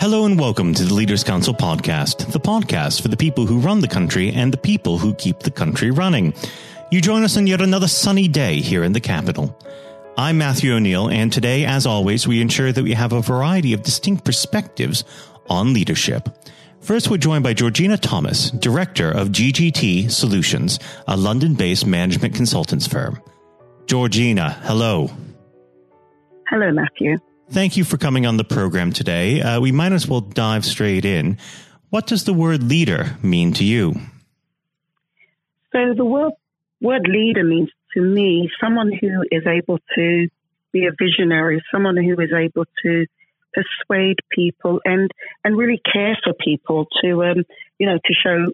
Hello and welcome to the Leaders Council podcast, the podcast for the people who run the country and the people who keep the country running. You join us on yet another sunny day here in the capital. I'm Matthew O'Neill, and today, as always, we ensure that we have a variety of distinct perspectives on leadership. First, we're joined by Georgina Thomas, Director of GGT Solutions, a London based management consultants firm. Georgina, hello. Hello, Matthew. Thank you for coming on the program today. Uh, we might as well dive straight in. What does the word leader mean to you? So, the word, word leader means to me someone who is able to be a visionary, someone who is able to persuade people and, and really care for people to, um, you know, to show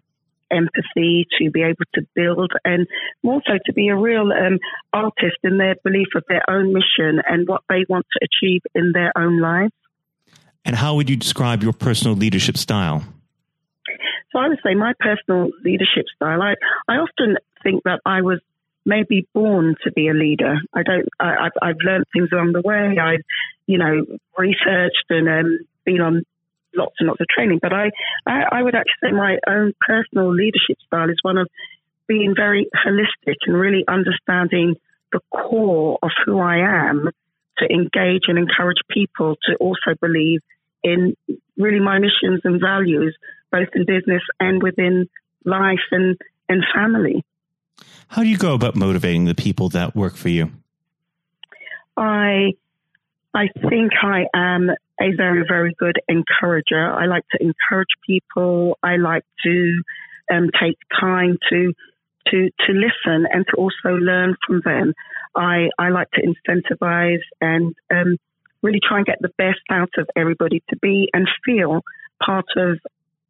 empathy, to be able to build, and more so to be a real um, artist in their belief of their own mission and what they want to achieve in their own lives. And how would you describe your personal leadership style? So I would say my personal leadership style. I, I often think that I was maybe born to be a leader. I don't. I, have I've learned things along the way. I've, you know, researched and um, been on lots and lots of training. But I, I, I would actually say my own personal leadership style is one of being very holistic and really understanding the core of who I am to engage and encourage people to also believe in really my missions and values, both in business and within life and, and family. How do you go about motivating the people that work for you? I I think I am a very, very good encourager. I like to encourage people. I like to um, take time to to to listen and to also learn from them. I I like to incentivize and um, really try and get the best out of everybody to be and feel part of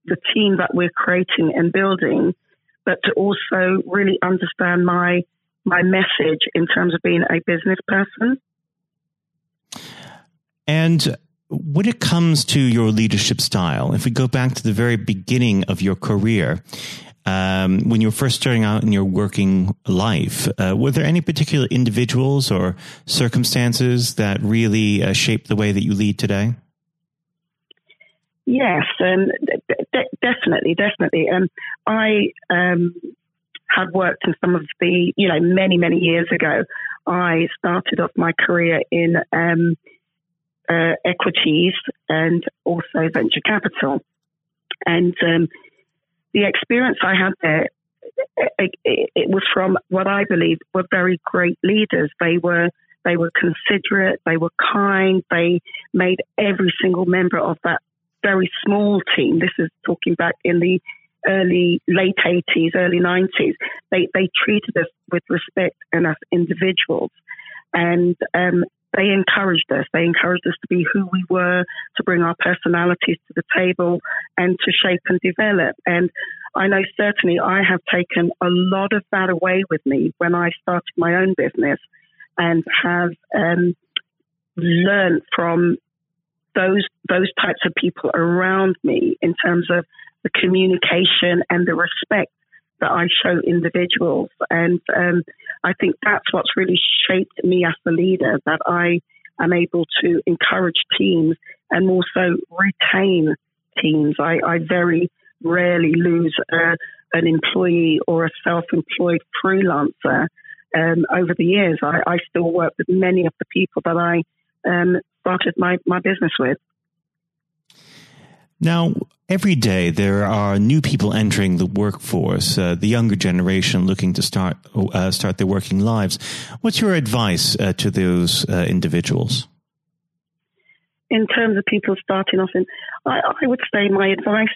the team that we're creating and building, but to also really understand my my message in terms of being a business person. And when it comes to your leadership style, if we go back to the very beginning of your career, um, when you were first starting out in your working life, uh, were there any particular individuals or circumstances that really uh, shaped the way that you lead today? Yes, um, d- definitely, definitely. Um, I um, have worked in some of the, you know, many, many years ago. I started off my career in um, uh, equities and also venture capital. And um, the experience I had there, it, it, it, was from what I believe were very great leaders. They were they were considerate, they were kind, they made every single member of that very small team. This is talking back in the early late 80s, early 90s. They they treated us with respect and as individuals. And um, they encouraged us. They encouraged us to be who we were, to bring our personalities to the table, and to shape and develop. And I know certainly I have taken a lot of that away with me when I started my own business, and have um, learned from those those types of people around me in terms of the communication and the respect that I show individuals. And um, I think that's what's really shaped me as a leader, that I am able to encourage teams and also retain teams. I, I very rarely lose a, an employee or a self employed freelancer. Um, over the years, I, I, still work with many of the people that I um, started my, my business with. Now, every day there are new people entering the workforce, uh, the younger generation looking to start uh, start their working lives. What's your advice uh, to those uh, individuals? In terms of people starting off, in, I, I would say my advice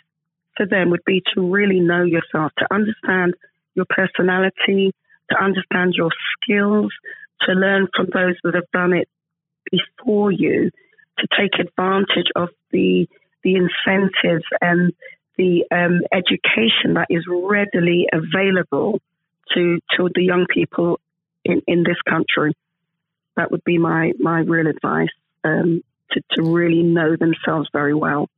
for them would be to really know yourself, to understand your personality, to understand your skills, to learn from those that have done it before you, to take advantage of the the incentives and the um, education that is readily available to to the young people in, in this country. That would be my my real advice um, to to really know themselves very well.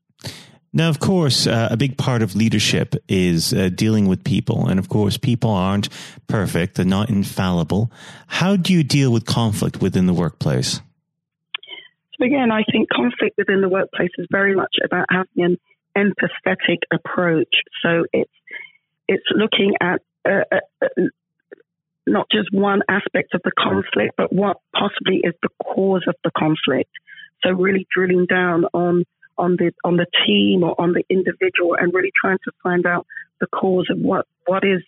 Now, of course, uh, a big part of leadership is uh, dealing with people. And of course, people aren't perfect, they're not infallible. How do you deal with conflict within the workplace? Again, I think conflict within the workplace is very much about having an empathetic approach. So it's it's looking at uh, uh, uh, not just one aspect of the conflict, but what possibly is the cause of the conflict. So really drilling down on on the on the team or on the individual, and really trying to find out the cause of what what is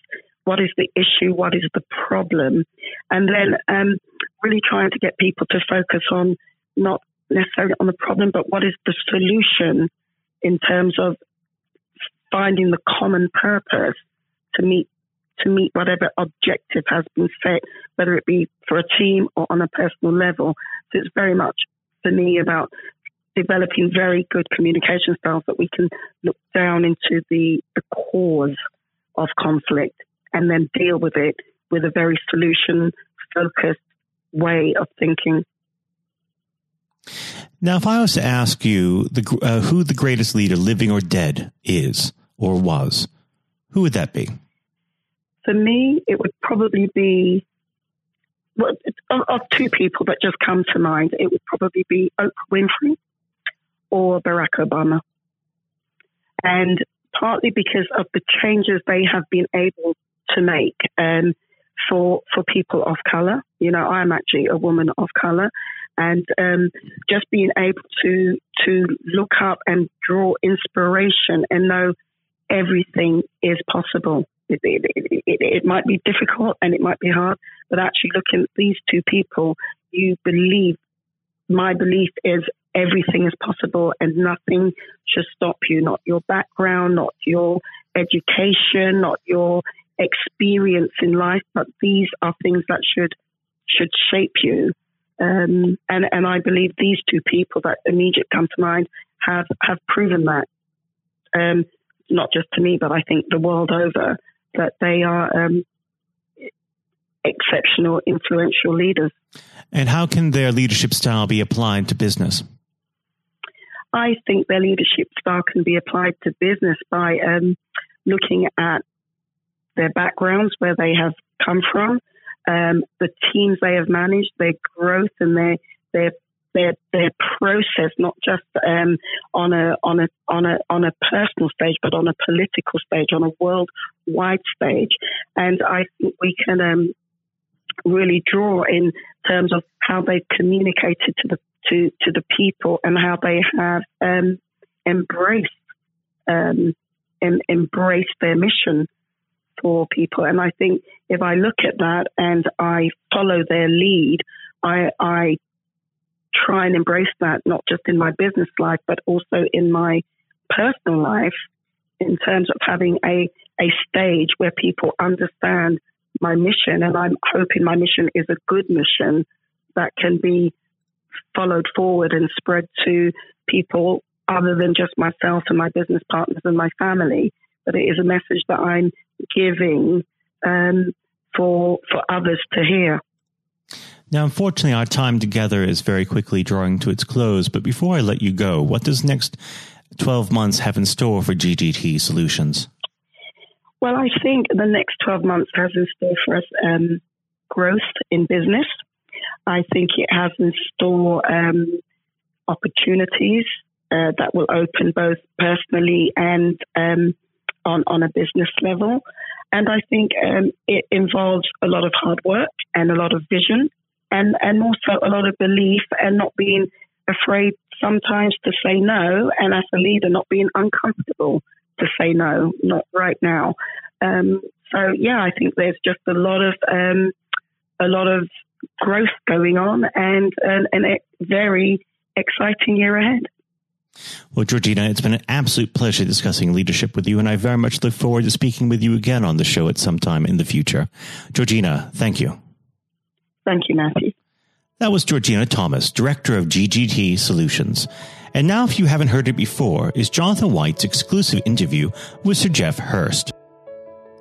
what is the issue, what is the problem, and then um, really trying to get people to focus on not necessarily on the problem, but what is the solution in terms of finding the common purpose to meet to meet whatever objective has been set, whether it be for a team or on a personal level. So it's very much for me about developing very good communication styles that we can look down into the, the cause of conflict and then deal with it with a very solution focused way of thinking. Now, if I was to ask you the, uh, who the greatest leader, living or dead, is or was, who would that be? For me, it would probably be well, of, two people that just come to mind. It would probably be Oprah Winfrey or Barack Obama, and partly because of the changes they have been able to make um, for for people of color. You know, I'm actually a woman of color, and um, just being able to to look up and draw inspiration and know everything is possible. It, it, it, it, might be difficult and it might be hard, but actually looking at these two people, you believe. My belief is everything is possible and nothing should stop you. Not your background, not your education, not your experience in life, but these are things that should should shape you. Um, and and I believe these two people that immediately come to mind have have proven that. Um, not just to me, but I think the world over that they are um, exceptional, influential leaders. And how can their leadership style be applied to business? I think their leadership style can be applied to business by um, looking at their backgrounds, where they have come from, um, the teams they have managed, their growth and their their their their process, not just um, on a on a on a on a personal stage, but on a political stage, on a worldwide stage. And I think we can um, really draw in terms of how they've communicated to the to to the people and how they have um, embraced um, em- embraced their mission for people. And I think if I look at that and I follow their lead, I, I try and embrace that not just in my business life, but also in my personal life in terms of having a, a stage where people understand my mission. And I'm hoping my mission is a good mission that can be followed forward and spread to people other than just myself and my business partners and my family. But it is a message that I'm giving um, for for others to hear. Now, unfortunately, our time together is very quickly drawing to its close. But before I let you go, what does next 12 months have in store for GGT Solutions? Well, I think the next 12 months has in store for us um, growth in business. I think it has in store um, opportunities uh, that will open both personally and um, on, on a business level. And I think um, it involves a lot of hard work and a lot of vision and, and also a lot of belief and not being afraid sometimes to say no. And as a leader, not being uncomfortable to say no, not right now. Um, so yeah, I think there's just a lot of um, a lot of growth going on and, and, and a very exciting year ahead. Well, Georgina, it's been an absolute pleasure discussing leadership with you, and I very much look forward to speaking with you again on the show at some time in the future. Georgina, thank you. Thank you, Matthew. That was Georgina Thomas, Director of GGT Solutions. And now, if you haven't heard it before, is Jonathan White's exclusive interview with Sir Geoff Hurst.